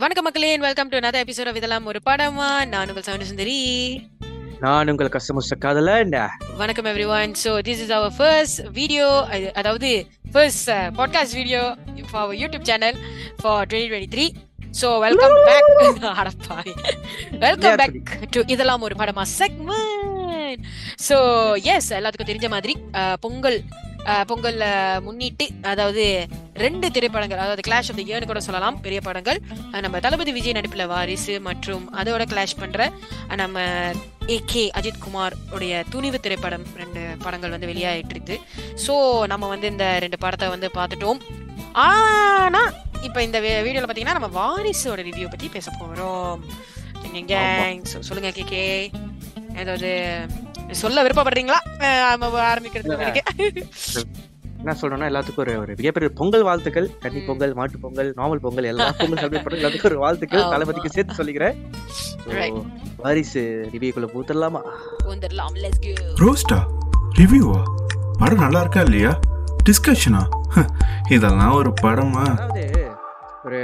வணக்கம் மக்களே welcome to another episode of இதெல்லாம் ஒரு படமா? நான் உங்கள் சவுண்ட் சுந்தரி. நான் உங்கள் கஸ்டமர் காதல வணக்கம் everyone so this is our first video அதாவது first podcast video for our YouTube channel for twenty twenty three so welcome back அடப்பாய் welcome back to இதெல்லாம் ஒரு படமா செக்மெண்ட் ஸோ எஸ் எல்லாத்துக்கும் தெரிஞ்ச மாதிரி அஹ், பொங்கல் பொங்கல்ல முன்னிட்டு அதாவது ரெண்டு திரைப்படங்கள் அதாவது கிளாஷ் ஆஃப் த இயர்னு கூட சொல்லலாம் பெரிய படங்கள். நம்ம தளபதி விஜய் நடிப்புல வாரிசு மற்றும் அதோட கிளாஷ் பண்ற நம்ம ஏ கே அஜித் குமார் உடைய துணிவு திரைப்படம் ரெண்டு படங்கள் வந்து வெளியாயிட்டு இருக்கு ஸோ நம்ம வந்து இந்த ரெண்டு படத்தை வந்து பார்த்துட்டோம். ஆனா இப்ப இந்த வீடியோல பாத்தீங்கன்னா நம்ம வாரிசோட ரிவ்யூ பத்தி பேச போறோம். கேங் சொல்லுங்க கே கே ஏதாவது சொல்ல விருப்பப்படுறீங்களா? முன்னாடி. என்ன சொல்றேன்னா எல்லாத்துக்கும் ஒரு ஒரு மிகப்பெரிய பொங்கல் வாழ்த்துக்கள் கன்னி பொங்கல் மாட்டு பொங்கல் நாமல் பொங்கல் எல்லா பொங்கல் செலிப்ரேட் பண்ண எல்லாத்துக்கும் ஒரு வாழ்த்துக்கள். தளபதிக்கு சேர்த்து சொல்லிக்கிறேன். வாரிசு ரிவியூக்குள்ள பூத்தரலாமா? ரோஸ்டா ரிவ்யூவா படம் நல்லா இருக்கா இல்லையா? டிஸ்கஷனா இதெல்லாம் ஒரு படமா? அதாவது ஒரு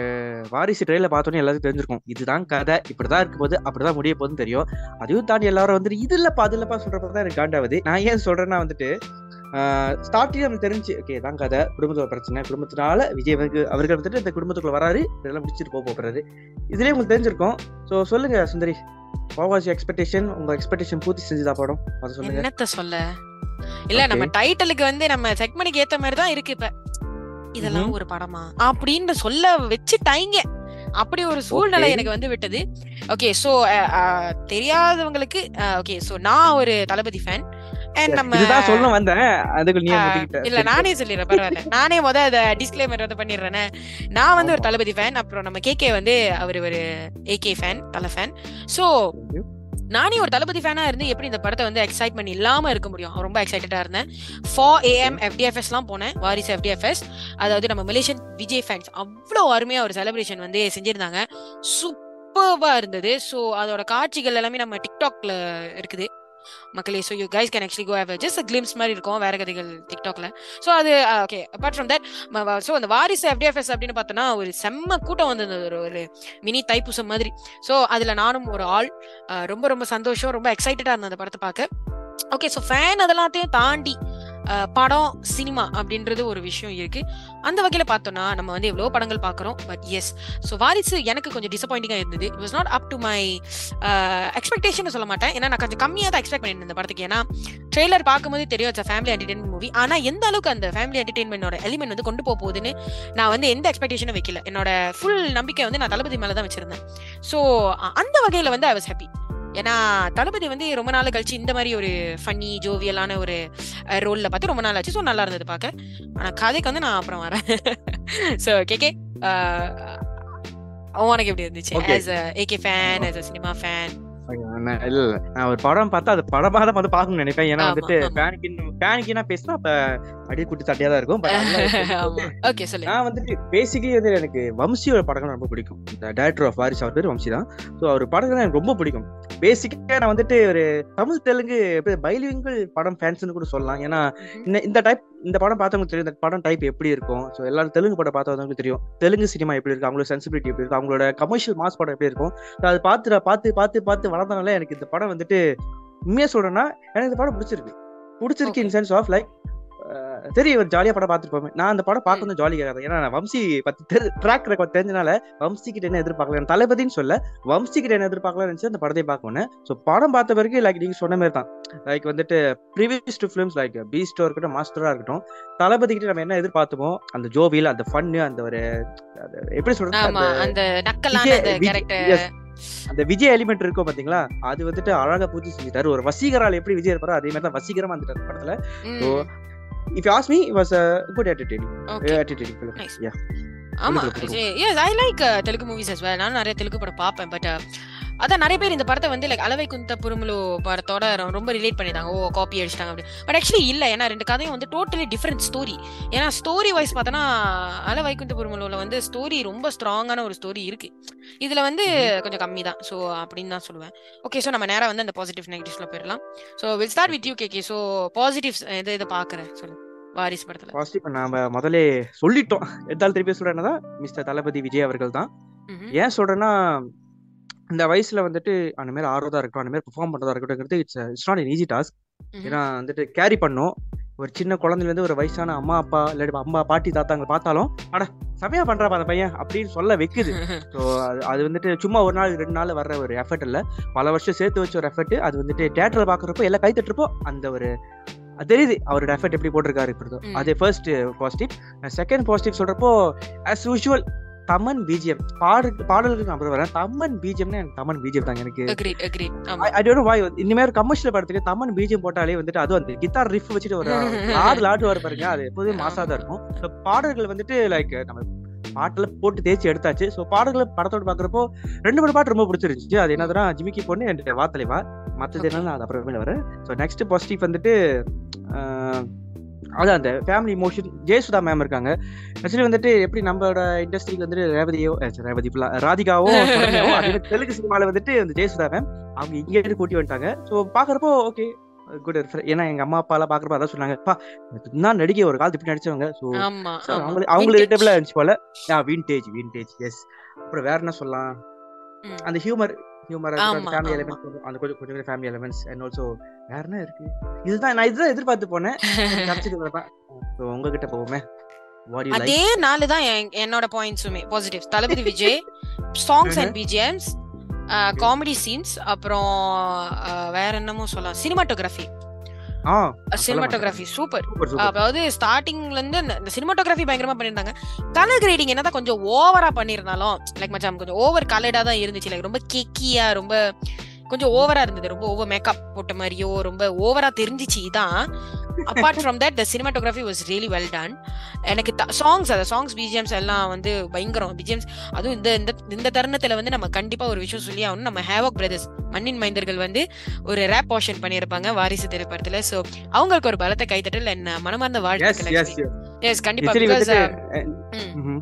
வாரிசு ட்ரெயில பார்த்தோன்னே எல்லாத்துக்கும் தெரிஞ்சிருக்கும். இதுதான் கதை இப்படிதான் இருக்க போது அப்படிதான் முடிய போகுதுன்னு தெரியும். அதையும் தாண்டி எல்லாரும் வந்துட்டு இது இல்லப்பா அது இல்லப்பா சொல்றப்ப தான் எனக்கு காண்டாவது. நான் ஏன் சொல்றேன்னா வந்துட்டு ஸ்டார்டிங் நமக்கு தெரிஞ்சு ஓகே தான் கதை குடும்பத்தோட பிரச்சனை. குடும்பத்தினால விஜய் அவர்கள் வந்துட்டு இந்த குடும்பத்துக்குள்ள வராரு இதெல்லாம் முடிச்சிட்டு போக போறாரு. இதுலயே உங்களுக்கு தெரிஞ்சிருக்கும். ஸோ சொல்லுங்க சுந்தரி. வாஸ் எக்ஸ்பெக்டேஷன் உங்க எக்ஸ்பெக்டேஷன் பூர்த்தி செஞ்சுதா படம்? அதை சொல்லுங்க. என்னத்த சொல்ல? இல்ல. நம்ம டைட்டிலுக்கு வந்து நம்ம செக்மெண்ட்க்கு ஏத்த மாதிரி தான் இருக்கு இப்ப. இதெல்லாம் ஒரு படமா? அப்படின்னு சொல்ல வச்சுட்டாங்க அப்படி ஒரு சூழ்நிலை. எனக்கு வந்து விட்டது. ஓகே சோ தெரியாதவங்களுக்கு ஓகே சோ நான் ஒரு தளபதி ஃபேன். இல்ல நானே சொல்லிடுறேன் பரவாயில்ல. நானே முத அத டிஸ்க்ளைமர் வந்து பண்ணிடுறேனே. நான் வந்து ஒரு. தளபதி ஃபேன் அப்புறம் நம்ம கேகே வந்து அவர் ஒரு AK fan Thala fan so நானே ஒரு தளபதி ஃபேனா இருந்து எப்படி இந்த படத்தை வந்து எக்ஸைட்மெண்ட் இல்லாம இருக்க முடியும்? ரொம்ப எக்ஸைட்டடா இருந்தேன். ஃபார் ஏஎம் எஃப்டிஎஃப்எஸ் எல்லாம் போனேன். வாரிஸ் எஃப்டிஎஃப்எஸ் அதாவது நம்ம மலேசியன் விஜய் ஃபேன்ஸ் அவ்வளோ அருமையா ஒரு செலிப்ரேஷன் வந்து செஞ்சிருந்தாங்க. சூப்பர்வா இருந்தது. ஸோ அதோட காட்சிகள் எல்லாமே நம்ம டிக்டாக்ல இருக்குது. மக்களே so you guys can actually go have just glimpse மாதிரி இருக்கும் வேற கதைகள் டிக்டாக்ல ஸோ அது okay apart from that so அந்த வாரிசு எஃப்டிஎஃப்எஸ் அப்படின்னு பார்த்தோன்னா ஒரு செம்ம கூட்டம் வந்திருந்தது. ஒரு ஒரு மினி தைப்பூசம் மாதிரி. ஸோ அதில் நானும் ஒரு ஆள் ரொம்ப ரொம்ப சந்தோஷம் ரொம்ப எக்ஸைட்டடாக இருந்தேன் அந்த படத்தை பார்க்க. ஓகே ஸோ ஃபேன் அதெல்லாத்தையும் தாண்டி படம் சினிமா அப்படின்றது ஒரு விஷயம் இருக்கு. அந்த வகையில பார்த்தோம்னா நம்ம வந்து எவ்வளோ படங்கள் பார்க்குறோம் பட் எஸ் ஸோ வாரிசு எனக்கு கொஞ்சம் டிசப்பாயிண்டிங்காக இருந்தது. It was not up to my expectation சொல்ல மாட்டேன். ஏன்னா நான் கொஞ்சம் கம்மியாக தான் எக்ஸ்பெக்ட் பண்ணியிருந்தேன் இந்த படத்துக்கு. ஏன்னா ட்ரெய்லர் பார்க்கும்போது தெரியும் இட்ஸ் ஃபேமிலி என்டர்டைன்மெண்ட் மூவி ஆனால் எந்த அளவுக்கு அந்த ஃபேமிலி என்டர்டைன்மெண்டோட எலிமெண்ட் வந்து கொண்டு போக போகுதுன்னு நான் வந்து எந்த எக்ஸ்பெக்டேஷனும் வைக்கல. என்னோட ஃபுல் நம்பிக்கை வந்து நான் தளபதி மேலே தான் வச்சிருந்தேன். ஸோ அந்த வகையில் வந்து ஐ வாஸ் ஹாப்பி ஏன்னா தளபதி வந்து ரொம்ப நாள் கழிச்சு இந்த மாதிரி ஒரு ஃபன்னி ஜோவியலான ஒரு ரோல்ல பார்த்து ரொம்ப நாள் ஆச்சு. ஸோ நல்லா இருந்தது பார்க்க. ஆனா கதைக்கு வந்து நான் அப்புறம் வரேன். ஸோ கேகே உனக்கு எப்படி இருந்துச்சு. As AK fan as cinema fan இல்ல. நான் ஒரு படம் பார்த்தா அது படமா தான் வந்து பார்க்கணும்னு நினைப்பேன். ஏன்னா வந்துட்டு ஆமா. பேனிக்கு பேனிக்கு நான் பேசினா அப்ப அடி குட்டி தட்டியா தான் இருக்கும். நான் வந்துட்டு பேசிக்கலி வந்து எனக்கு வம்சியோட படங்கள் ரொம்ப பிடிக்கும். இந்த டேரக்டர் ஆஃப் வாரிஸ் அவர் பேர் வம்சி தான். ஸோ அவர் படங்கள் எனக்கு ரொம்ப பிடிக்கும். பேசிக்கா நான் வந்துட்டு ஒரு தமிழ் தெலுங்கு பைலிவிங்கல் படம் ஃபேன்ஸ்னு கூட சொல்லலாம். ஏன்னா இந்த டைப் இந்த படம் பார்த்தவங்களுக்கு தெரியும் இந்த படம் டைப் எப்படி இருக்கும். ஸோ எல்லாரும் தெலுங்கு படம் பார்த்தவங்களுக்கு தெரியும். தெலுங்கு சினிமா எப்படி இருக்கு? அவங்களோட சென்சிபிலிட்டி எப்படி இருக்கு? அவங்களோட கமர்ஷியல் மாஸ் படம் எப்படி இருக்கும்? அது பார்த்து பார்த்து பார்த்து பார்த்து வளர்ந்தனால எனக்கு இந்த படம் வந்துட்டு உண்மையா சொல்றேன்னா எனக்கு இந்த படம் பிடிச்சிருக்கு. பிடிச்சிருக்கு இன் சென்ஸ் ஆஃப் லைக் தெரியும் ஒரு ஜாலியா படம் பார்த்துட்டு நான் அந்த படம் பார்க்கணும் ஜாலியாக ஏன்னா நான் வம்சி பத்தி ட்ராக் ரெக்கார்ட் தெரிஞ்சனால வம்சி கிட்ட என்ன எதிர்பார்க்கல. நான் தளபதின்னு சொல்ல வம்சி கிட்ட என்ன எதிர்பார்க்கலன்னு நினைச்சு அந்த படத்தை பார்க்கணும் ஸோ படம் பார்த்த பிறகு லைக் நீங்க சொன்ன மாதிரி தான். லைக் வந்துட்டு ப்ரீவியஸ் டு ஃபிலிம்ஸ் லைக் பீஸ்டோ இருக்கட்டும் மாஸ்டரா இருக்கட்டும் தளபதி கிட்ட நம்ம என்ன எதிர்பார்த்தோமோ அந்த ஜோவியல் அந்த ஃபன்னு அந்த ஒரு எப்படி சொல்றது? அந்த- விஜய்- எலிமெண்ட் இருக்கும் பாத்தீங்களா? அது வந்துட்டு அழகா பூர்த்தி செஞ்சுட்டாரு. ஒரு வசீகரால் எப்படி விஜய் இருப்பாரோ அதே மாதிரி தான் வசீகரமா வந்துட்டாரு அந்த படத்துல. So, if as me was good film. Nice. yeah. ஆமா. Yes I like Telugu movies as well. நானும் நிறைய தெலுங்கு படம் பார்ப்பேன் பட் அதான் நிறைய பேர் இந்த படத்தை வந்து லைக் அளவை குந்த புருமுலு படத்தோட ரொம்ப ரிலேட் பண்ணிட்டாங்க. ஓ காப்பி அடிச்சிட்டாங்க அப்படி பட் ஆக்சுவலி இல்ல. ஏன்னா ரெண்டு கதையும் வந்து டோட்டலி டிஃப்ரெண்ட் ஸ்டோரி ஏன்னா ஸ்டோரி வைஸ் பார்த்தோன்னா அளவை குந்த புருமுலுல வந்து ஸ்டோரி ரொம்ப ஸ்ட்ராங்கான ஒரு ஸ்டோரி இருக்கு. இதுல வந்து கொஞ்சம் கம்மி தான் ஸோ அப்படின்னு தான் சொல்லுவேன். ஓகே ஸோ நம்ம நேரா வந்து அந்த பாசிட்டிவ் நெகட்டிவ்ஸ்ல போயிடலாம். So will start with you KK so positives எது இதை பாக்குறேன்? சொல்லு. வாரிசு படத்துல. பாசிட்டிவ் நாம முதல்ல சொல்லிட்டோம். எதால் திருப்பி சொல்றேன்னா மிஸ்டர் தளபதி விஜய் அவர்கள் தான். ஏன் சொல்றேன்னா இந்த வயசுல வந்துட்டு அந்த மாதிரி ஆர்வதா இருக்கட்டும் அந்த மாதிரி பெர்ஃபார்ம் பண்றதா இருக்கட்டும் it's it's not easy task. ஏன்னா வந்துட்டு கேரி பண்ணும். ஒரு சின்ன குழந்தைல இருந்து ஒரு வயசான அம்மா அப்பா இல்லாட்டி அம்மா பாட்டி தாத்தாங்க பார்த்தாலும் அட செமையா பண்றாப்பா அந்த பையன் அப்படின்னு சொல்ல வைக்குது. ஸோ அது அது வந்துட்டு சும்மா ஒரு நாள் ரெண்டு நாள் வர்ற ஒரு எஃபர்ட் இல்ல. பல வருஷம் சேர்த்து வச்ச ஒரு எஃபர்ட் அது வந்துட்டு தேட்டர்ல பாக்குறப்போ எல்லாம் கை தட்டுறப்போ அந்த ஒரு தெரியுது அவரோட எஃபர்ட் எப்படி போட்டிருக்காரு இப்படி ம். அது ஃபர்ஸ்ட் பாசிட்டிவ் செகண்ட் பாசிட்டிவ் சொல்றப்போ as யூஷுவல் தமன் பிஜிஎம் பாடு பாடலுக்கு நான் அப்புறம் வரேன். தமன் பிஜிஎம்னா எனக்கு தமன் பிஜிஎம் தாங்க. எனக்கு. ஐ டோன்ட் வாய் இனிமேல் கமர்ஷியல் படத்துக்கு தமன் பிஜிஎம் போட்டாலே வந்துட்டு அதுவும் அந்த கிட்டார் ரிஃப் வச்சுட்டு ஒரு ஆடு ஆடுவார் பாருங்க. அது எப்போதுமே மாசா தான் இருக்கும். பாடல்கள் வந்துட்டு லைக் நம்ம பாட்டுல போட்டு தேய்ச்சி எடுத்தாச்சு. ஸோ பாடல்களை படத்தோட பாக்குறப்போ ரெண்டு மூணு பாட்டு ரொம்ப பிடிச்சிருந்துச்சு. அது என்னதுன்னா ஜிமிக்கி பொண்ணு என் வாத்தலைவா. மற்றது என்னன்னு அது அப்புறமே வரேன் ஸோ நெக்ஸ்ட் பாசிட்டிவ் வந்துட்டு அதான் அந்த ஃபேமிலி இமோஷன் ஜெயசுதா மேம் இருக்காங்க ஆக்சுவலி வந்துட்டு எப்படி நம்மளோட இண்டஸ்ட்ரிக்கு வந்துட்டு ரேவதியோ ரேவதி ராதிகாவோ தெலுங்கு சினிமால வந்துட்டு அந்த ஜெயசுதா மேம் அவங்க இங்கே இருந்து கூட்டி வந்துட்டாங்க ஸோ பாக்குறப்போ ஓகே குட் ஏன்னா எங்க அம்மா அப்பா எல்லாம் பாக்குறப்ப அதான் சொன்னாங்க பா நான் நடிகை ஒரு காலத்து இப்படி நடிச்சவங்க ஸோ. அவங்களுக்கு அவங்களுக்கு. ரிலேட்டபிளா இருந்துச்சு போல விண்டேஜ் விண்டேஜ் எஸ் அப்புறம் வேற என்ன சொல்லலாம். அந்த ஹியூமர் ஹியூமர் ஆமா, ஃபேமிலி. எலிமெண்ட்ஸ் அந்த கொஞ்சம் கொஞ்சம் ஃபேமிலி எலிமெண்ட்ஸ் அண்ட் ஆல்சோ வேற என்ன இருக்கு? இதுதான் நான் இதுதான் எதிர்பார்த்து போனேன். கிடைச்சிட்டு வரப்ப ஸோ உங்ககிட்ட போவோமே. அதே நாலு தான் என்- என்னோட பாயிண்ட்ஸுமே positive Thalapathy Vijay songs and BGMs comedy scenes அப்புறம் வேற என்னமோ சொல்லலாம். சினிமாட்டோகிராஃபி சினிமாட்டோகிராஃபி சூப்பர் அதாவது ஸ்டார்டிங்ல இருந்து இந்த- சினிமாட்டோகிராஃபி பயங்கரமா பண்ணிருந்தாங்க. கலர் கிரேடிங் என்னதான் கொஞ்சம் ஓவரா பண்ணிருந்தாலும் லைக் மச்சான் கொஞ்சம் ஓவர் கலர்டா தான் இருந்துச்சு. லைக் ரொம்ப கேக்கியா ரொம்ப கொஞ்சம் ஓவரா இருந்தது. ரொம்ப ஓவர் மேக்கப் போட்ட மாதிரியோ ரொம்ப ஓவரா தெரிஞ்சிச்சு இதான். Apart from that the cinematography was really well done எனக்கு சாங்ஸ் அந்த சாங்ஸ் பிஜிஎம்ஸ் எல்லாம் வந்து பயங்கரம். பிஜிஎம்ஸ் அதுவும் இந்த இந்த தருணத்துல வந்து நம்ம கண்டிப்பா ஒரு விஷயம் சொல்லி ஆகணும். நம்ம ஹேவாக் பிரதர்ஸ் மண்ணின் மைந்தர்கள் வந்து ஒரு ரேப் போர்ஷன் பண்ணியிருப்பாங்க வாரிசு திரைப்படத்துல. சோ அவங்களுக்கு ஒரு பலத்தை கைத்தட்டல் என்ன மனமார்ந்த வாழ்த்துக்கள் எஸ் கண்டிப்பா uh.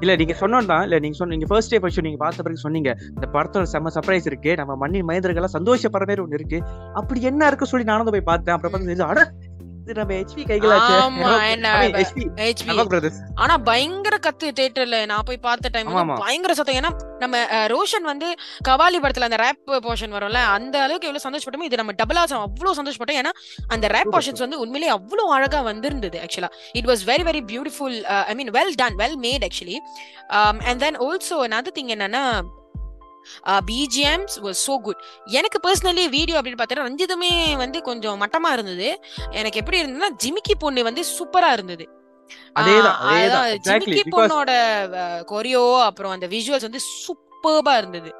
இல்ல நீங்க சொன்னோம் இல்ல நீங்க சொன்ன நீங்க ஃபர்ஸ்ட் டே ஃபர்ஸ்ட் நீங்க பார்த்த பிறகு சொன்னீங்க இந்த படத்தோட செம்ம சர்ப்ரைஸ் இருக்கு நம்ம மண்ணின் மனிதர்கள் சந்தோஷப்படுற மாதிரி ஒண்ணு இருக்கு. அப்படி என்ன இருக்கு சொல்லி நானும் போய் பார்த்தேன். அப்புறம் பார்த்து அட இது நம்ம ஹெச்பி கைகளாச்சு. ஆமா, என்ன ஹெச்பி HB. பிரதர்ஸ் ஆனா பயங்கர கத்து தியேட்டர்ல நான் போய் பார்த்த டைம். பயங்கர சத்தம். ஏன்னா நம்ம ரோஷன் வந்து கவாலி படத்துல அந்த ரேப் போர்ஷன் வரும்ல அந்த அளவுக்கு எவ்வளவு சந்தோஷப்பட்டோமோ இது நம்ம டபுளா அவ்வளவு சந்தோஷப்பட்டோம். ஏன்னா அந்த ரேப் போர்ஷன்ஸ் வந்து உண்மையிலேயே அவ்வளவு அழகா வந்திருந்தது ஆக்சுவலா it was very very beautiful I mean well done well made actually and then also another thing என்னன்னா பிஜிஎம்ஸ் வாஸ் சோ குட் எனக்கு பர்சனலி வீடியோ அப்படின்னு பார்த்தா ரஞ்சிதமே வந்து கொஞ்சம் மட்டமா இருந்தது. எனக்கு எப்படி இருந்ததுன்னா ஜிமிக்கி பொண்ணு வந்து சூப்பரா இருந்தது. ஜிமிக்கி பொண்ணோட கொரியோ அப்புறம் அந்த விஷுவல்ஸ் வந்து சூப்பர்பா இருந்தது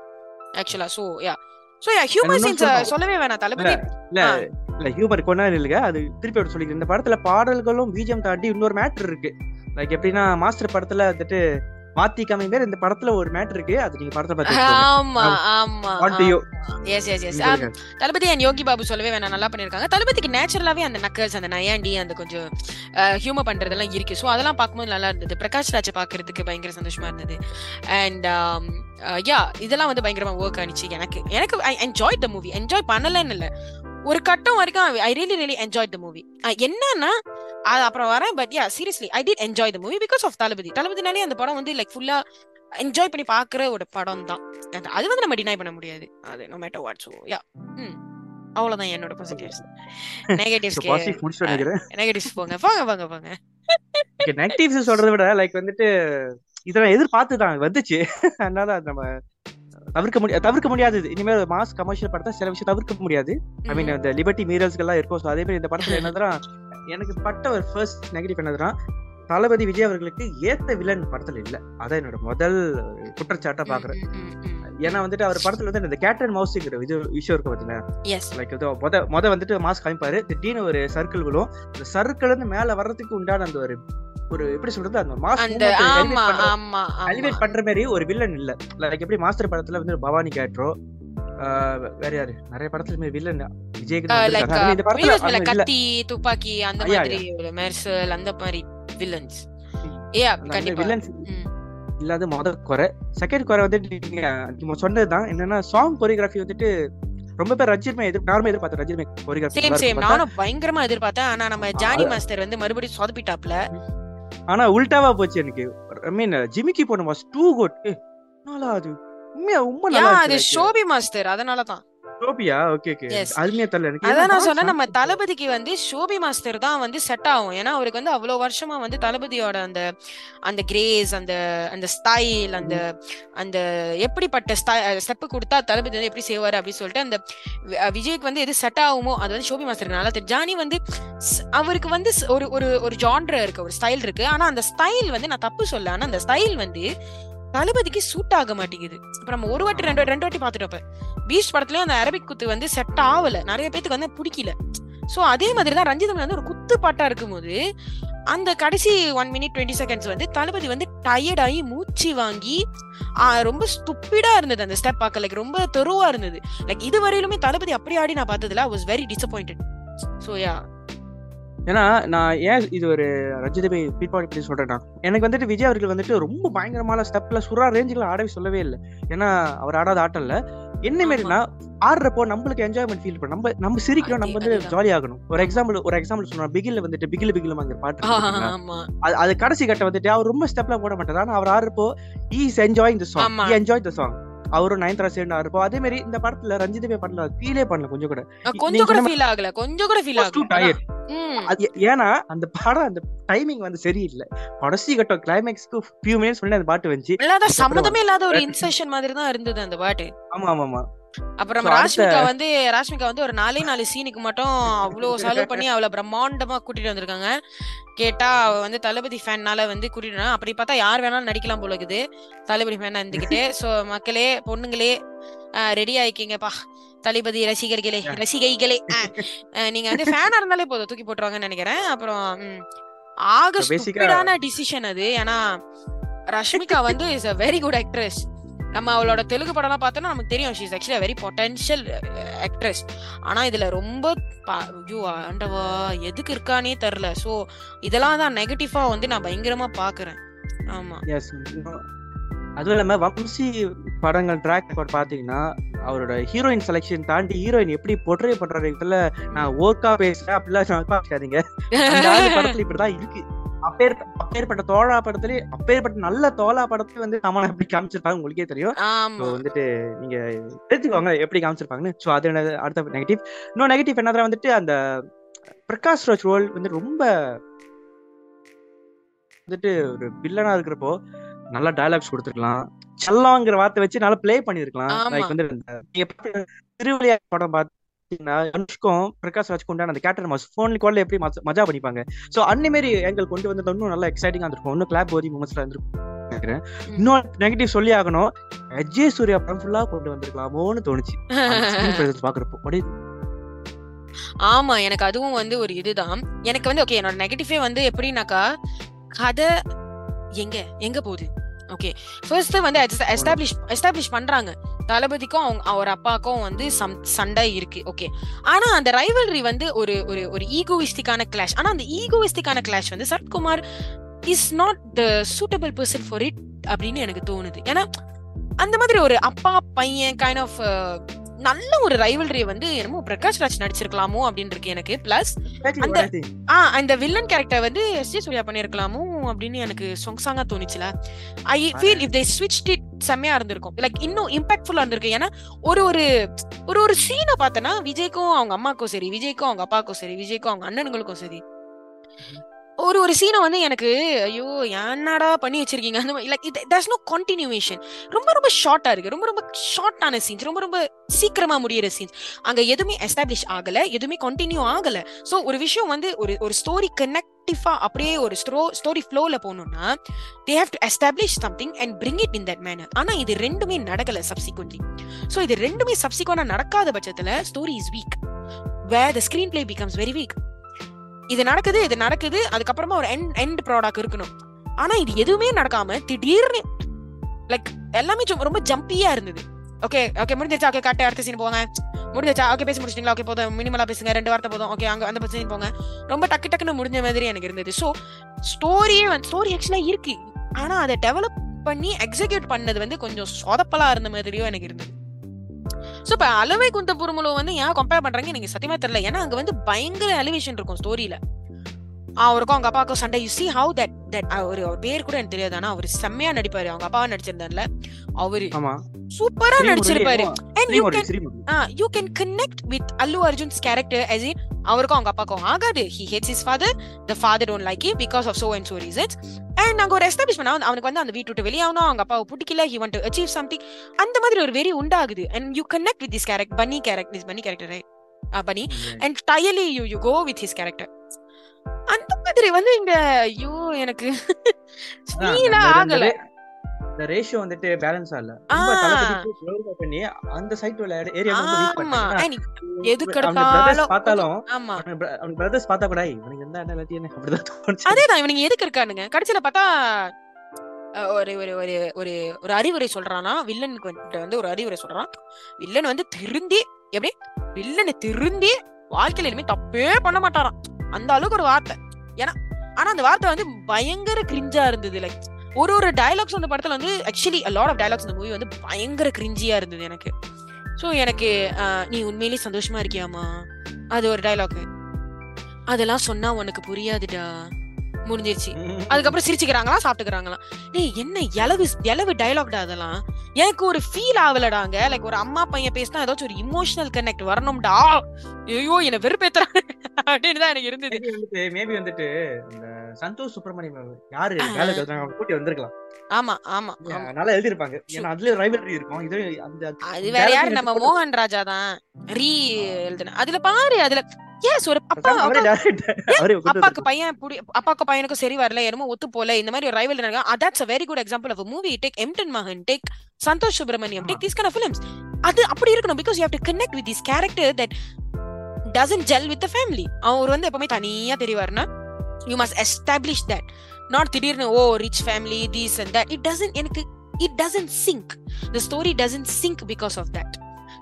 ஆக்சுவலா so yeah so yeah human scenes. சொல்லவே வேணாம் தளபதி. இல்ல ஹியூமர் கொண்டா இல்லைங்க அது திருப்பி அப்படி சொல்லிக்கிறேன். இந்த படத்துல பாடல்களும் பிஜிஎம் தாண்டி இன்னொரு மேட்டர் இருக்கு. லைக் எப்படின்னா மாஸ்டர் படத்துல வந்துட்டு மாத்தி காமி பேர் இந்த படத்துல ஒரு மேட்டர் இருக்கு. அது நீங்க படத்தை பார்த்து ஆமா ஆமா. Yes yes yes Thalapathy and Yogi Babu சொல்லவே வேணாம். நல்லா பண்ணிருக்காங்க தளபதிக்கு நேச்சுரலாவே அந்த நக்கல்ஸ் அந்த நயாண்டி அந்த கொஞ்சம் ஹியூமர் பண்றதெல்லாம் இருக்கு. ஸோ அதெல்லாம் பார்க்கும்போது நல்லா இருந்தது. பிரகாஷ் ராஜை பார்க்கிறதுக்கு பயங்கர சந்தோஷமா இருந்தது. அண்ட் யா இதெல்லாம் வந்து பயங்கரமா ஒர்க் ஆனிச்சு எனக்கு. எனக்கு I enjoy the movie enjoy பண்ணலன்னு இல்ல. ஒரு கட்டம் வரைக்கும் I really really enjoy the movie என்னன்னா அது அப்புறம் வரேன் but yeah seriously I did enjoy the movie because of Thalapathy. தளபதினாலே அந்த படம் வந்து லைக் ஃபுல்லா என்ஜாய் பண்ணி பாக்குற ஒரு படம் தான் அது- வந்து நம்ம டினை பண்ண முடியாது. அது no matter what so yeah ம். அவ்வளவுதான் என்னோட பாசிட்டிவ்ஸ் நெகட்டிவ்ஸ் நெகட்டிவ்ஸ் போங்க. போங்க போங்க போங்க. நெகட்டிவ்ஸ் சொல்றதை விட லைக் வந்துட்டு இதை எதிர்பார்த்து தான் வந்துச்சு. அதனால அது நம்ம தவிர்க்க முடியாது தவிர்க்க முடியாதது. இனிமேல் மாஸ் கமர்ஷியல் படத்தை சில விஷயம் தவிர்க்க முடியாது. ஐ மீன் இந்த லிபர்ட்டி மீரல்ஸ்கெல்லாம் இருக்கும். ஸோ அதே மாதிரி இந்த படத்துல என்னதுன்னா எனக்கு பட்ட ஒரு ஃபர்ஸ்ட் நெகட்டிவ் என்னதுன்னா தளபதி விஜய் அவர்களுக்கு ஏத்த வில்லன் படத்துல இல்ல. அதான் என்னோட முதல் குற்றச்சாட்டா பாக்குறேன். ஏன்னா வந்துட்டு அவர் படத்துல வந்து இந்த கேட் அண்ட் மவுஸ்ங்கிற இது விஷயம் இருக்கு பாத்தீங்களா? எஸ் லைக் இது மொத மொத வந்துட்டு மாஸ்க் காமிப்பாரு. திடீர்னு ஒரு சர்க்கிள் விழும். அந்த சர்க்கிள் இருந்து மேல வர்றதுக்கு உண்டான அந்த ஒரு ஒரு எப்படி சொல்றது அந்த அலிவேட் பண்ற மாதிரி ஒரு வில்லன் இல்ல. லைக் எப்படி மாஸ்டர் படத்துல வந்து பவானி கேட்ரோ வேற யாரு? நிறைய படத்துல இந்த வில்லன் இல்ல. கத்தி துப்பாக்கி அந்த மாதிரி மெர்சல் அந்த மாதிரி வில்லன்ஸ் அந்த கண்டிப்பா. வில்லன்ஸ். இல்லாத முத குறை. செகண்ட் குறை வந்துட்டு நீங்க சொன்னதுதான் என்னன்னா சாங் கொரியோகிராஃபி வந்துட்டு ரொம்ப பேர் ரஜினிமே எதிர் நானுமே எதிர்பார்த்தேன் ரஜினிமே சேம் சேம் நானும் பயங்கரமா எதிர்பார்த்தேன். ஆனா நம்ம ஜானி மாஸ்டர் வந்து மறுபடியும் சொதப்பிட்டாப்ல. ஆனா உல்டாவா போச்சு எனக்கு. ஐ மீன் ஜிமிக்கி பொண்ணு வாஸ் டூ குட் நாளா அது? உண்மையா ரொம்ப நல்லா அது ஷோபி மாஸ்டர் அதனாலதான். ஷோபியா? Okay okay. அதுமே தெரியல எனக்கு அதான் நான் சொன்னேன் நம்ம தளபதிக்கு வந்து ஷோபி மாஸ்டர் தான் வந்து செட் ஆகும். ஏன்னா அவருக்கு வந்து அவ்வளவு வருஷமா வந்து தளபதியோட அந்த அந்த கிரேஸ் அந்த அந்த ஸ்டைல் அந்த அந்த எப்படிப்பட்ட ஸ்டெப் கொடுத்தா தளபதி வந்து எப்படி செய்வாரு அப்படின்னு சொல்லிட்டு அந்த விஜய்க்கு வந்து எது செட் ஆகுமோ அது வந்து ஷோபி மாஸ்டருக்கு நல்லா தெரியும். ஜானி வந்து அவருக்கு வந்து ஒரு ஒரு ஒரு ஜான்ர இருக்கு ஒரு ஸ்டைல் இருக்கு. ஆனா அந்த ஸ்டைல் வந்து நான் தப்பு சொல்ல ஆனா அந்த ஸ்டைல் வந்து தளபதிக்கு சூட் ஆக மாட்டேங்குது. இப்ப நம்ம ஒரு வாட்டி ரெண்டு ரெண்டு வாட்டி பாத்துட்டோம் பீச் படத்துலயும் அந்த அரபிக் குத்து வந்து செட் ஆகல. நிறைய பேத்துக்கு வந்து பிடிக்கல. சோ அதே மாதிரி தான் ரஞ்சிதம்ல வந்து ஒரு குத்து பாட்டா இருக்கும்போது அந்த கடைசி ஒன் மினிட் டுவெண்ட்டி செகண்ட்ஸ் வந்து தளபதி வந்து டயர்டாகி மூச்சு வாங்கி ரொம்ப ஸ்டுப்பிடா இருந்தது அந்த ஸ்டெப் பார்க்க. லைக் ரொம்ப தெருவா இருந்தது. லைக் இது வரையிலுமே தளபதி அப்படி ஆடி நான் பார்த்ததுல was very disappointed so yeah ஏன்னா நான் ஏன் இது ஒரு ரஞ்சிதபை பீட்பாடி பத்தி சொல்றேன்னா எனக்கு வந்துட்டு விஜய் அவர்கள் வந்துட்டு ரொம்ப பயங்கரமான ஸ்டெப்ல சுறா ரேஞ்சுல ஆடவே சொல்லவே இல்லை. ஏன்னா அவர் ஆடாத ஆட்டம் இல்ல. என்ன. மாரினா ஆடுறப்போ நம்மளுக்கு என்ஜாய்மெண்ட் ஃபீல் பண்ண நம்ம நம்ம சிரிக்கிறோம் நம்ம வந்து. ஜாலி ஆகணும். ஒரு எக்ஸாம்பிள் ஒரு எக்ஸாம்பிள் சொன்னா பிகில்ல வந்துட்டு பிகில் பிகில் அங்க பாட்டு அது கடைசி கட்ட வந்துட்டு அவர் ரொம்ப ஸ்டெப்ல போட மாட்டார். ஆனா அவர் ஆடுறப்போ is enjoying the song enjoy the song அவரும் நயன்தாரா சேர்ந்து ஆடுறப்போ அதே மாதிரி இந்த படத்துல ரஞ்சிதபை படல ஃபீலே பண்ணல கொஞ்சம் கூட. கொஞ்சம் கூட ஃபீல் ஆகல கொஞ்சம் கூட ஃபீல் ஆகல. ஏன்னா அந்த படம் அந்த டைமிங் வந்து சரியில்லை. கடைசி கட்டம் கிளைமேக்ஸ்க்கு ஃபியூ மினிட்ஸ் முன்னாடி அந்த பாட்டு வந்துச்சு. சம்மந்தமே இல்லாத ஒரு இன்செஷன் மாதிரி தான் இருந்தது அந்த பாட்டு. ஆமா ஆமா ஆமா அப்புறம் ராஷ்மிகா வந்து ராஷ்மிகா வந்து ஒரு நாலே நாலு சீனுக்கு மட்டும் அவ்வளோ செலவு பண்ணி அவளை பிரம்மாண்டமா கூட்டிட்டு வந்திருக்காங்க. கேட்டா அவ வந்து தளபதி ஃபேன்னால வந்து கூட்டிட்டு. அப்படி பார்த்தா யார் வேணாலும் நடிக்கலாம் போல இருக்குது. தளபதி ஃபேனா இருந்துகிட்டு. சோ மக்களே பொண்ணுங்களே ரெடி ஆயிக்கிங்கப்பா தளபதி ரசிகர்களே. ரசிகைகளே. நீங்க வந்து ஃபேனா இருந்தாலே போதும். தூக்கி போட்டுருவாங்கன்னு நினைக்கிறேன். அப்புறம் ம், ஆக So, basically- ஸ்டூபிடான டிசிஷன் அது. ஏன்னா ரஷ்மிகா வந்து is a very good actress நம்ம அவளோட தெலுங்கு படம்லாம் பார்த்தோம்னா நமக்கு தெரியும். She's actually very potential actress ஆனால் இதில் ரொம்ப பா- ஐயோ ஆண்டவா எதுக்கு இருக்கானே தெரில ஸோ இதெல்லாம் தான் நெகட்டிவாக வந்து நான் பயங்கரமாக பார்க்குறேன். ஆமாம் எஸ் அதுவும் இல்லாமல் வம்சி படங்கள் ட்ராக் ரெக்கார்ட் பார்த்தீங்கன்னா அவரோட ஹீரோயின் செலெக்ஷன் தாண்டி ஹீரோயின் எப்படி பொட்ரே பண்ற இதுல நான் ஓர்க்கா பேசுறேன் அப்படிலாம் பார்க்காதீங்க பாக்காதீங்க அந்த படத்துல இப்படிதான் இருக்கு. அப்பேர் அப்பேற்பட்ட தோழா படத்துல அப்பேற்பட்ட நல்ல தோழா படத்துல வந்து கமலா எப்படி காமிச்சிருப்பாங்க உங்களுக்கே தெரியும். வந்துட்டு நீங்க தெரிஞ்சுக்கோங்க எப்படி காமிச்சிருப்பாங்கன்னு. ஸோ அது அடுத்த நெகட்டிவ் இன்னும் நெகட்டிவ் என்னதுல வந்துட்டு அந்த பிரகாஷ் ராஜ் ரோல் வந்து ரொம்ப வந்துட்டு ஒரு வில்லனா இருக்கிறப்போ நல்லா டயலாக்ஸ் கொடுத்துருக்கலாம். செல்லங்கிற வார்த்தை வச்சு நல்லா ப்ளே பண்ணிருக்கலாம். லைக் வந்து நீங்க பார்த்த படம் பார்த்தீங்கன்னா அனுஷ்கும் பிரகாஷ் ராஜ் கொண்டான அந்த கேட்டர் மாஸ் ஃபோன் கால்ல எப்படி மஜா- பண்ணிப்பாங்க ஸோ அந்த மாதிரி எங்கள் கொண்டு வந்து இன்னும் நல்லா எக்ஸைட்டிங்கா இருந்திருக்கும். இன்னும் கிளாப் போதி மூமெண்ட்ஸ்ல இருந்திருக்கும். நினைக்கிறேன். இன்னும் நெகட்டிவ் சொல்லி ஆகணும். அஜய் சூர்யா படம் ஃபுல்லா கொண்டு வந்திருக்கலாமோன்னு தோணுச்சு. பாக்குறப்போ. அப்படியே ஆமா எனக்கு அதுவும் வந்து ஒரு இதுதான். எனக்கு வந்து ஓகே என்னோட நெகட்டிவே வந்து எப்படின்னாக்கா கதை எங்க? எங்க போகுது? ஓகே ஃபர்ஸ்ட் வந்து எஸ்டாப்ளிஷ் எஸ்டாப்ளிஷ் பண்றாங்க. தளபதிக்கும் அவங்க அவர் அப்பாக்கும் வந்து சம் சண்டை இருக்கு ஓகே ஆனா அந்த ரைவல்ரி வந்து ஒரு ஒரு ஒரு ஈகோவிஸ்டிக்கான கிளாஷ் ஆனா அந்த ஈகோவிஸ்டிக்கான கிளாஷ் வந்து Sarathkumar is not the suitable person for it அப்படின்னு எனக்கு தோணுது. ஏன்னா அந்த மாதிரி ஒரு அப்பா பையன் கைண்ட் ஆஃப் நல்ல ஒரு ரைவல்ரி வந்து என்னமோ பிரகாஷ் ராஜ் நடிச்சிருக்கலாமோ அப்படின்னு இருக்கு எனக்கு பிளஸ் அந்த- ஆ அந்த வில்லன் கேரக்டர் வந்து எஸ் ஜே சூர்யா பண்ணிருக்கலாமோ அப்படின்னு எனக்கு சொங்சாங்கா தோணுச்சுல. ஐ ஃபீல் இஃப் தே ஸ்விட்ச் இட் செம்மையா இருந்திருக்கும். லைக் இன்னும் இம்பாக்ட்ஃபுல்லா இருந்திருக்கு. ஏன்னா ஒரு ஒரு ஒரு ஒரு சீனை பார்த்தனா விஜய்க்கும் அவங்க அம்மாக்கும் சரி விஜய்க்கும் அவங்க அப்பாவுக்கும் சரி விஜய்க்கும் அவங்க அண்ணனுங்களுக்கும் சரி. ஒரு ஒரு சீனை வந்து எனக்கு ஐயோ என்னடா பண்ணி வச்சிருக்கீங்க? அந்த மாதிரி லைக் தட்ஸ் நோ கண்டினியூவேஷன் ரொம்ப ரொம்ப ஷார்ட்டா இருக்கு. ரொம்ப ரொம்ப ஷார்ட்டான சீன்ஸ் ரொம்ப ரொம்ப சீக்கிரமா முடியிற சீன்ஸ் அங்க எதுவுமே எஸ்டாப்ளிஷ் ஆகல. எதுவுமே கண்டினியூ ஆகல. சோ ஒரு விஷயம் வந்து ஒரு ஒரு ஸ்டோரி கனெக்டிவா அப்படியே ஒரு ஸ்டோ ஸ்டோரி ஃப்ளோல போகணும்னா they have to establish something and bring it in that manner ஆனா இது ரெண்டுமே நடக்கல சப்சிக்வெண்ட்லி சோ இது ரெண்டுமே சப்சிக்வெண்டா நடக்காத பட்சத்துல story is weak where the screenplay becomes very weak இது நடக்குது இது நடக்குது அதுக்கப்புறமா ஒரு எண்ட் எண்ட் ப்ராடக்ட் இருக்கணும். ஆனா இது எதுவுமே நடக்காம திடீர்னு லைக் எல்லாமே சும்மா ரொம்ப ஜம்பியா இருந்தது. ஓகே ஓகே முடிஞ்சிருச்சா? ஓகே கட்ட அடுத்த சீன் போங்க. முடிஞ்சிருச்சா? ஓகே பேசி முடிச்சிட்டீங்களா? ஓகே போதும். மினிமலா பேசுங்க. ரெண்டு வார்த்தை போதும். ஓகே அங்க அந்த பிரச்சனை போங்க. ரொம்ப டக்கு டக்குன்னு முடிஞ்ச மாதிரி எனக்கு இருந்தது. ஸோ ஸ்டோரியே வந்து ஸ்டோரி ஆக்சுவலா இருக்கு. ஆனா அதை டெவலப் பண்ணி எக்ஸிக்யூட் பண்ணது வந்து கொஞ்சம் சொதப்பலா இருந்த மாதிரியும் எனக்கு இருந்தது. சோ இப்ப அளவை குந்த புறமுலோ வந்து ஏன் கம்பேர் பண்றாங்க? எனக்கு சத்தியமா தெரியல. ஏன்னா அங்க வந்து பயங்கர எலிவேஷன் இருக்கும் ஸ்டோரியில அவருக்கும் அவங்க அப்பாவுக்கும் சண்டை. You see how that that அவரு அவர் பேர் கூட எனக்கு தெரியாது. ஆனா அவர் செம்மையா நடிப்பாரு. அவங்க அப்பாவா நடிச்சிருந்தார்ல? அவரு சூப்பரா நடிச்சிருப்பாரு. ஆமா, and you Srimurali, can Srimurali. You can connect with Allu Arjun's character as in அவருக்கும் அவங்க அப்பாவுக்கும் ஆகாது. He hates his father. The father don't like it because of so and so reasons. And நாங்க ஒரு எஸ்டாப்ளிஷ் பண்ணா அவனுக்கு வந்து அந்த வீட்டு விட்டு வெளியாகணும். அவங்க அப்பாவை பிடிக்கல. He want to achieve something அந்த மாதிரி ஒரு வெறி உண்டாகுது. And you connect with this character Bunny character is Bunny character right Bunny and daily you you go with his character அந்த மாதிரி வந்து இங்க ஐயோ எனக்கு ஆகல. அந்த ரேஷியோ வந்துட்டு பேலன்ஸ் ஆகல ரொம்ப பண்ணி அந்த சைட் உள்ள ஏரியா பார்த்தாலும் அவன் பிரதர்ஸ் பார்த்தா கூட "ஐய், இவனுக்கு என்ன என்ன அப்படிதான் தோணுச்சு. அதேதான் இவனுங்க எதுக்கு இருக்கானுங்க? கடைசியில பார்த்தா ஒரு ஒரு ஒரு ஒரு ஒரு அறிவுரை சொல்றானா வில்லனுக்கு வந்துட்டு வந்து ஒரு அறிவுரை சொல்றான். வில்லன் வந்து திருந்தி எப்படி? வில்லனை திருந்தி வாழ்க்கையில இனிமே தப்பே பண்ண மாட்டாராம். அந்த அளவுக்கு ஒரு வார்த்தை. ஏன்னா ஆனா அந்த வார்த்தை வந்து பயங்கர கிரிஞ்சா இருந்தது லைக் ஒரு ஒரு டயலாக்ஸ் அந்த படத்துல வந்து ஆக்சுவலி லாட் ஆஃப் டைலாக்ஸ் இந்த மூவி வந்து பயங்கர கிரிஞ்சியா இருந்தது எனக்கு. ஸோ எனக்கு நீ உண்மையிலேயே சந்தோஷமா இருக்கியாமா அது ஒரு டயலாக் அதெல்லாம் சொன்னா உனக்கு புரியாதுடா. முடிஞ்சிருச்சு. அதுக்கப்புறம் சிரிச்சுக்கிறாங்களா சாப்பிட்டுக்கிறாங்களா டேய் என்ன எலவு எலவு டயலாக்டா அதெல்லாம்? எனக்கு ஒரு ஃபீல் ஆகலடாங்க லைக் ஒரு அம்மா பையன் பேசினா ஏதாச்சும் ஒரு இமோஷனல் கனெக்ட் வரணும்டா. ஐயோ என்ன வெறுப்பேத்துறாங்க. அப்படின்னு தான் எனக்கு இருந்தது. மேபி வந்துட்டு சந்தோஷ் சுப்பிரமணியம் யாரு? கூட்டி வந்திருக்கலாம். ஆமா ஆமா நல்லா எழுதிருப்பாங்க ஏன்னா அதுல ரைவலரி இருக்கும். இது வேற யாரு? நம்ம மோகன் ராஜா தான். ரீ எழுதுன அதுல பாரு அதுல எஸ் ஒரு அப்பா கொண்டு அப்பாக்கு பையன் புடி அப்பாக்கு பையனுக்கும் சரி வரல என்னமோ ஒத்து போல இந்த மாதிரி ஒரு ரைவல் நடக்கும் that's a very good example of movie take Emtan Magan take Santhosh Subramaniam take these kind of films. அது அப்படி இருக்கணும் because you have to connect with this character that doesn't gel with family அவர் வந்து எப்பவுமே தனியா தெரிவாருன்னா you must establish that not திடீர்னு ஓ rich family these and that it doesn't எனக்கு it doesn't sync the story doesn't sync because of that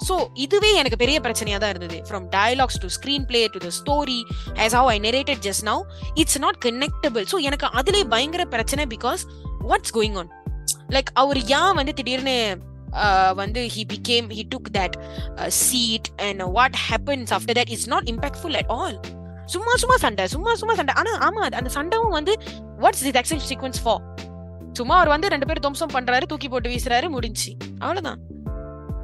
so இதுவே எனக்கு பெரிய பிரச்சனையாக தான் இருந்தது. From dialogues to screenplay to the story as how I narrated just now it's not connectable so எனக்கு அதுலேயே பயங்கர பிரச்சனை because what's going on like அவர் ஏன் வந்து திடீர்னு வந்து he became he took that seat and what happens after that it's not impactful at all சும்மா சும்மா சண்டை சும்மா சும்மா சண்டை. ஆனா ஆமா அது- அந்த சண்டவும் வந்து what's this action sequence for சும்மா அவர் வந்து ரெண்டு பேரும் துவம்சம் பண்றாரு தூக்கி போட்டு வீசுறாரு முடிஞ்சு அவ்வளவுதான்.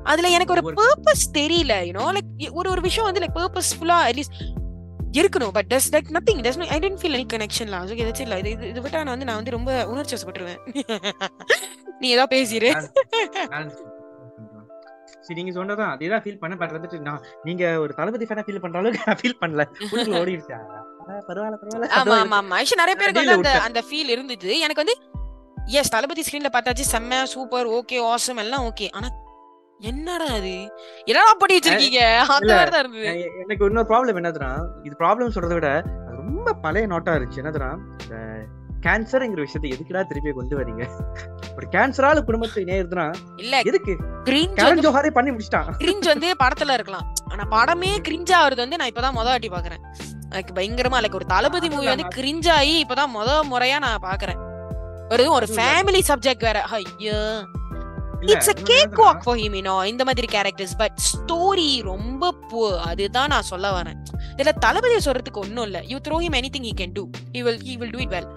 அதுல எனக்கு ஒரு பர்பஸ் தெரியல யூனோ லைக் ஒரு ஒரு விஷயம் வந்து லைக் பர்பஸ்ஃபுல்லா அட்லீஸ்ட் இருக்கணும். But does like nothing does I didn't feel any connection loss okay இல்ல இது இது- விட்டா நான் வந்து நான் வந்து ரொம்ப உணர்ச்சி வசப்பட்டுருவேன் நீ ஏதோ பேசிரு. சரி நீங்க சொன்னதான் அதேதான் ஃபீல் பண்ண பட் வந்துட்டு நான் நீங்க ஒரு தளபதி ஃபேனா ஃபீல் பண்ற அளவுக்கு நான் ஃபீல் பண்ணல. உள்ளுக்குள்ள ஓடிடுச்சு பரவாயில்ல பரவாயில்ல. ஆமா ஆமா ஆமா. நிறைய பேருக்கு வந்து அந்த. அந்த ஃபீல் இருந்தது. எனக்கு வந்து எஸ் தளபதி ஸ்கிரீன்ல பார்த்தாச்சு செம்ம சூப்பர் ஓகே ஆசம் எல்லாம் ஓகே ஆனா என்னடா அது என்னடா பண்ணி வச்சிருக்கீங்க? அந்த. மாதிரி தான் இருந்தது. எனக்கு இன்னொரு ப்ராப்ளம் என்னதுன்னா இது ப்ராப்ளம் சொல்றதை விட ரொம்ப பழைய நோட்டா இருந்துச்சு. என்னதுன்னா இந்த கேன்சர்ங்கிற விஷயத்தை எதுக்குடா திருப்பி கொண்டு வரீங்க? ஒரு கேன்சரால குடும்பத்தை நேருதுன்னா இல்ல எதுக்கு? கிரிஞ்ச் ஜோஹாரே பண்ணி முடிச்சிட்டான். கிரிஞ்ச் வந்து படத்துல இருக்கலாம். ஆனா படமே கிரிஞ்ச் ஆகுறது வந்து நான் இப்பதான் முத வாட்டி பாக்குறேன். எனக்கு பயங்கரமா லைக் ஒரு தளபதி மூவி வந்து கிரிஞ்ச் ஆகி இப்பதான் முத முறையா நான் பாக்குறேன். ஒரு ஒரு ஃபேமிலி சப்ஜெக்ட் வேற. ஐயோ. It's a cake walk for him you இந்த மாதிரி கேரக்டர்ஸ் பட் ஸ்டோரி ரொம்ப poor அதுதான் நான் சொல்ல வரேன். இதுல தளபதியை சொல்றதுக்கு ஒண்ணும் இல்ல. You throw him anything he can do he will he will do it well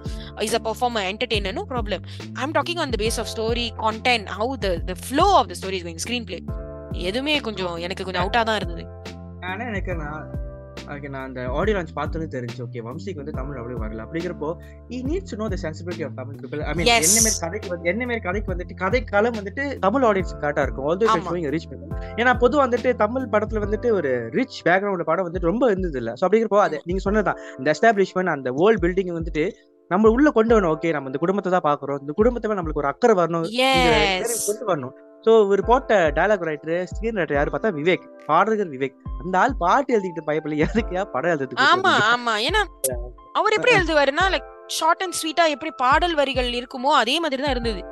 is a performer entertainer no problem I am talking on the base of story content how the the flow of the story is going screenplay எதுவுமே கொஞ்சம் எனக்கு கொஞ்சம் அவுட்டா தான் இருந்தது. ஆனா எனக்கு நான் ஓகே நான் அந்த ஆடியோ லான்ச் பார்த்தோன்னே தெரிஞ்சு ஓகே வம்சிக்கு வந்து தமிழ் அப்படியே வரல. அப்படிங்கிறப்போ he needs know the sensibility of Tamil people I mean. என்ன மாதிரி கதைக்கு வந்து என்ன மாதிரி கதைக்கு வந்துட்டு கதை காலம் வந்துட்டு தமிழ் ஆடியன்ஸ் கரெக்டா இருக்கும். ஆல்தோ ஆமா. ஷோயிங் ரீச் ஏன்னா பொதுவா வந்துட்டு தமிழ் படத்துல வந்துட்டு ஒரு ரிச் பேக்ரவுண்ட் படம் வந்துட்டு ரொம்ப இருந்தது இல்ல சோ அப்படிங்கிறப்போ அது நீங்க சொன்னதுதான். இந்த எஸ்டாப்ளிஷ்மெண்ட் அந்த வேர்ல்ட் பில்டிங் வந்துட்டு நம்ம உள்ள கொண்டு வரணும். ஓகே நம்ம இந்த குடும்பத்தை தான் பாக்குறோம் இந்த குடும்பத்தை நம்மளுக்கு ஒரு அக்கறை வரணும். கொண்டு வரணும். சோ இவர் போட்ட டயலாக் ரைட்டர் ஸ்கிரீன் ரைட்டர் யாரு பார்த்தா விவேக் பாடகர் விவேக் அந்த ஆள் பாட்டு எழுதிக்கிட்டு பயப்பில்ல எதுக்கு படம் எழுதுறதுக்கு ஆமா ஆமா ஏன்னா அவர் எப்படி எழுதுவாருன்னா லைக் ஷார்ட் அண்ட் ஸ்வீட்டா எப்படி பாடல் வரிகள் இருக்குமோ அதே மாதிரி தான் இருந்தது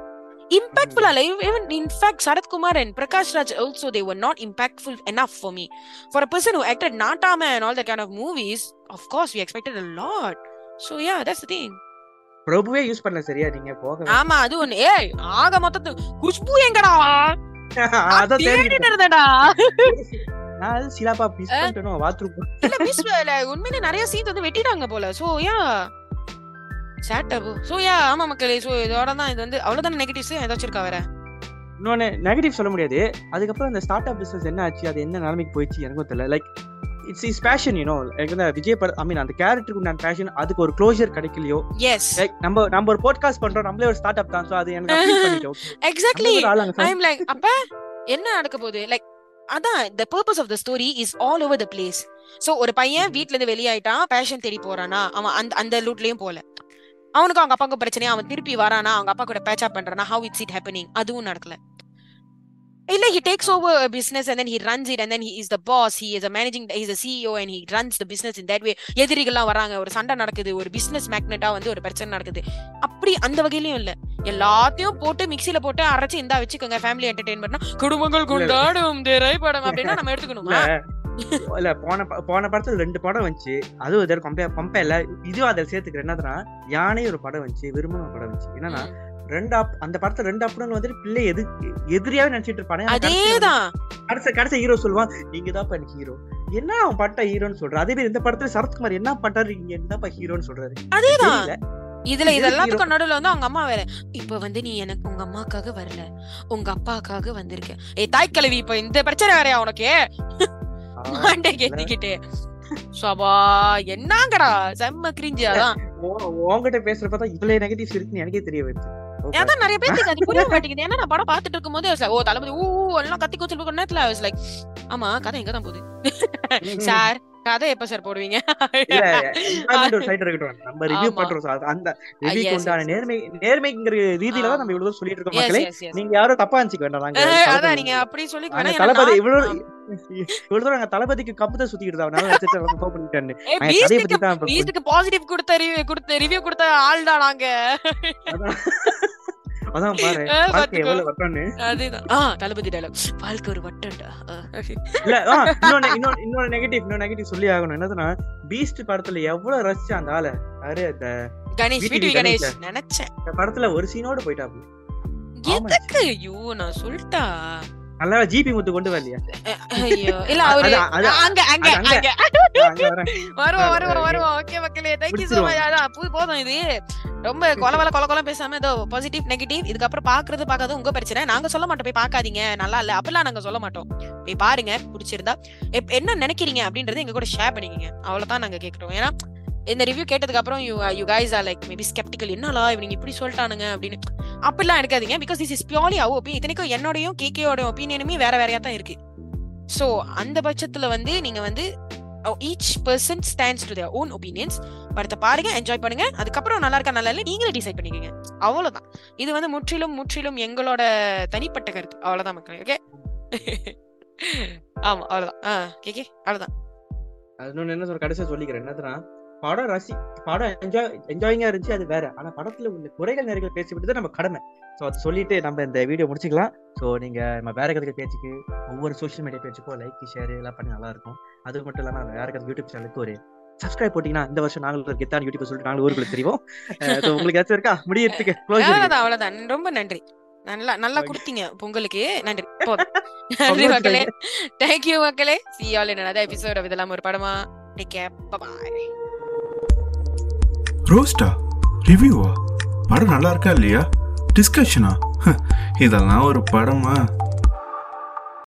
impactful alive even in fact sarathkumar and prakash raj also they were not impactful enough for me for a person who acted natama and all that kind of movies of course we expected a lot so yeah that's the thing பிரபுவே use பண்ணல சரியா? நீங்க போக ஆமா அது ஒண்ணு. ஏய் ஆக மொத்தத்து குஷ்பு எங்கடா? அதான் தேடிட்டு. இருந்தடா நான் சிலாப்பா மிஸ் பண்ணிட்டேனோ பாத்ரூம் இல்ல மிஸ் இல்ல உண்மையிலே நிறைய சீன்ஸ் வந்து வெட்டிட்டாங்க போல. சோ யா சேட் அபு சோ யா ஆமா மக்களே. சோ இதோட தான் இது வந்து அவ்வளவுதான் நெகட்டிவ்ஸ் ஏதாச்சும் இருக்கா வேற? இன்னொன்னு நெகட்டிவ் சொல்ல முடியாது. அதுக்கப்புறம் இந்த ஸ்டார்ட் அப் பிசினஸ் என்ன ஆச்சு? அது என்ன நிலைமைக்கு போயிடுச்சு? எனக்கும் தெரியல. Like it's is passion you know எனக்கு வந்து விஜய் பட ஐ மீன் அந்த கேரக்டருக்கு நான் பேஷன் அதுக்கு ஒரு க்ளோஷர் கிடைக்கலையோ? எஸ் நம்ம நம்ம ஒரு போட்காஸ்ட் பண்றோம் நம்மளே ஒரு ஸ்டார்ட் அப் தான் சோ அது எனக்கு பண்ணிட்டோம் எக்ஸாக்ட்லி ஐ லைக் அப்ப என்ன நடக்க போகுது? லைக் அதான் the purpose of the story is all over the place so ஒரு பையன் வீட்ல இருந்து வெளியாயிட்டான் பேஷன் தேடி போறானா அவன் அந்த அந்த லூட்லயும் போல. அவனுக்கு அவங்க அப்பாவுக்கு பிரச்சனையா அவன் திருப்பி வரானா அவங்க அப்பா கூட பேச்சா பண்றானா ஹவ் இட்ஸ் இட் ஹேப்பனிங் அதுவும் நடக்கல. இல்ல he takes over a business and then he runs it and then he is the boss. He is a managing he is a CEO and he runs the business in that way. எதிரிகள்லாம் வராங்க. ஒரு சண்டை நடக்குது. ஒரு business மேக்னெட்டா வந்து ஒரு பிரச்சனை நடக்குது. அப்படி அந்த வகையிலயும் இல்ல. எல்லாத்தையும் போட்டு மிக்ஸில போட்டு அரைச்சு இந்தா வச்சுக்கோங்க ஃபேமிலி என்டர்டைன்மெண்ட்னா குடும்பங்கள் கொண்டாடும். திரைப்படம் அப்படின்னா நம்ம எடுத்துக்கணுமா? இல்ல. போன போன படத்துல ரெண்டு படம் வந்துச்சு. அதுவும் இதோட கம்பேர் இல்ல இதுவும் அதில் சேர்த்துக்கிறேன் என்னதுன்னா யானை ஒரு படம் வந்துச்சு விரும்பும் படம் வந்துச்சு. என்னன்னா ரெண்டு அந்த படத்துல ரெண்டு அப்புறம் வந்துட்டு பிள்ளை எது எதிரியாவே நினைச்சிட்டு இருப்பானே. அதேதான். கடைசி கடைசி ஹீரோ சொல்லுவான் நீங்க தான் எனக்கு ஹீரோ என்ன அவன் பட்ட ஹீரோன்னு சொல்றான் அதே மாதிரி இந்த படத்துல சரத்குமார் என்ன பண்றாரு? நீங்க என்னப்பா ஹீரோன்னு சொல்றாரு. அதேதான். இதுல இதெல்லாத்துக்கும் நடுவுல வந்து அவங்க அம்மா வேற இப்ப வந்து நீ எனக்கு உங்க அம்மாக்காக வரல. உங்க அப்பாக்காக வந்திருக்க. ஏய் தாய் கிழவி இப்ப இந்த பிரச்சனை வேறயா உனக்கு? மாண்டே கேட்டிக்கிட்டு. சபா என்னங்கடா செம்ம கிரிஞ்சு அதான் உன்- உன்கிட்ட பேசுறப்ப தான் இவ்வளவு நெகட்டிவ்ஸ் இருக்குன்னு எனக்கே தெரிய வருது அதான் நிறைய பேருக்கு அது புரிய மாட்டேங்குது. ஏன்னா நான் படம் பாத்துட்டு இருக்கும்போது ஓ தளபதி ஊ எல்லாம் கத்தி கூச்சல் நேரத்துல like ஆமா கதை எங்க தான் போகுது சார் கதை எப்ப சார் போடுவீங்க? ஒரு side இருக்கட்டும். நம்ம ரிவ்யூ. பண்றோம் அது- அந்த ரிவ்யூ yes, உண்டான நேர்மை நேர்மைங்கிற ரீதியில தான் நம்ம இவ்வளவு சொல்லிட்டு இருக்கோம் மக்களே. நீங்க யாரும் தப்பா நினைச்சுக்க வேண்டாம். நாங்க அதான் நீங்க அப்படி ஏன்னா தளபதி இவ்வளவு. இவ்வளவு தூரம் நாங்க தளபதிக்கு கம்பத்தை இப்ப பீஸ்டுக்கு பாசிட்டிவ் கொடுத்த ரிவ்யூ கொடுத்த ரிவ்யூ கொடுத்த ஆள் தான் நாங்க அதான் பாரு வாழ்க்கை. எவ்வளவு வட்டம்னு. அதுதான். ஆ தளபதி டைலாக் வாழ்க்கை ஒரு வட்டம்டா. இல்ல இன்னொன்னு இன்னொரு நெகட்டிவ் இன்னொரு நெகட்டிவ் சொல்லி ஆகணும். என்னதுன்னா பீஸ்ட் படத்துல எவ்வளவு ரசிச்ச அந்த ஆளை? யாரு இந்த கணேஷ் வீட்டு கணேஷ். நினைச்சேன். இந்த படத்துல ஒரு சீனோட போயிட்டாப்ல. எதுக்கு? ஐயோ நான் சொல்லிட்டா நல்லா ஜிபி முத்து கொண்டு வரலையா? ஐயோ. இல்ல அவரு அங்க அங்க அங்க. வருவோம் வருவோம். வருவோம் ஓகே மக்களே தேங்க்யூ சோ. மச் அதான் போதும் இது. ரொம்ப கொல கொல கொல கொல பேசாம ஏதோ பாசிட்டிவ் நெகட்டிவ் இதுக்கப்புறம் பாக்குறது பார்க்காத உங்க பிரச்சனை. நாங்க சொல்ல மாட்டோம் போய் பார்க்காதீங்க. நல்லா இல்ல. அப்படிலாம் நாங்க சொல்ல மாட்டோம். போய் பாருங்க பிடிச்சிருந்தா. என்ன நினைக்கிறீங்க அப்படின்றது எங்க கூட ஷேர் பண்ணிக்கங்க. அவ்வளவுதான் நாங்க கேக்குறோம் ஏன்னா இந்த ரிவ்யூ கேட்டதுக்கு அப்புறம் you you guys are like maybe skeptical என்னலா இவங்க இப்படி சொல்லிட்டானுங்க அப்படின்னு. அப்படிலாம் எடுக்காதீங்க. பிகாஸ் திஸ் இஸ் பியோர்லி அவ ஒப்பீன் இத்தனைக்கும் என்னோடையும் கேகேயோட ஒப்பீனியனுமே வேற வேறையா தான் இருக்கு. ஸோ அந்த பட்சத்துல வந்து நீங்க வந்து each person stands to their own opinions படத்தை பாருங்க என்ஜாய் பண்ணுங்க. அதுக்கப்புறம் நல்லா இருக்கா நல்லா இல்லை நீங்களே டிசைட் பண்ணிக்கோங்க. அவ்வளோதான் இது வந்து முற்றிலும் முற்றிலும் எங்களோட தனிப்பட்ட கருத்து. அவ்வளோதான் மக்கள் ஓகே ஆமா அவ்வளோதான் ஆ கேகே அவ்வளோதான் அது இன்னொன்னு என்ன சொல்ற கடைசியாக சொல்லிக்கிறேன். என்னதுன்னா படம் ரசி படம் என்ஜாய் என்ஜாயிங்கா இருந்துச்சு அது வேற. ஆனா படத்துல உள்ள குறைகள் நிறைகள் பேசிவிட்டு நம்ம கடமை. ஸோ அது சொல்லிட்டு நம்ம இந்த வீடியோ முடிச்சுக்கலாம். ஸோ நீங்க நம்ம வேற கதைக்கு பேச்சுக்கு ஒவ்வொரு சோஷியல் மீடியா பேச்சுக்கோ லைக் ஷேர் எல்லாம் பண்ணி நல்லா இருக்கும். அது மட்டும் இல்லாம வேற கதை யூடியூப் சேனலுக்கு ஒரு சப்ஸ்கிரைப் போட்டீங்கன்னா இந்த வருஷம் நாங்களும் ஒரு கெத்தான யூடியூப் சொல்லிட்டு நாங்களும் ஊருக்குள்ள தெரியும் உங்களுக்கு ஏதாச்சும் இருக்கா? முடியறதுக்கு அவ்வளவுதான் அவ்வளவுதான். ரொம்ப நன்றி. நல்லா நல்லா. கொடுத்தீங்க பொங்கலுக்கு. நன்றி. நன்றி மக்களே. தேங்க்யூ மக்களே. சி ஆல் episode of இதெல்லாம் ஒரு படமா. டேக் கேர் பை ரோஸ்டா ரிவ்யூவா படம் நல்லா இருக்கா இல்லையா டிஸ்கஷனா இதெல்லாம் ஒரு படமா?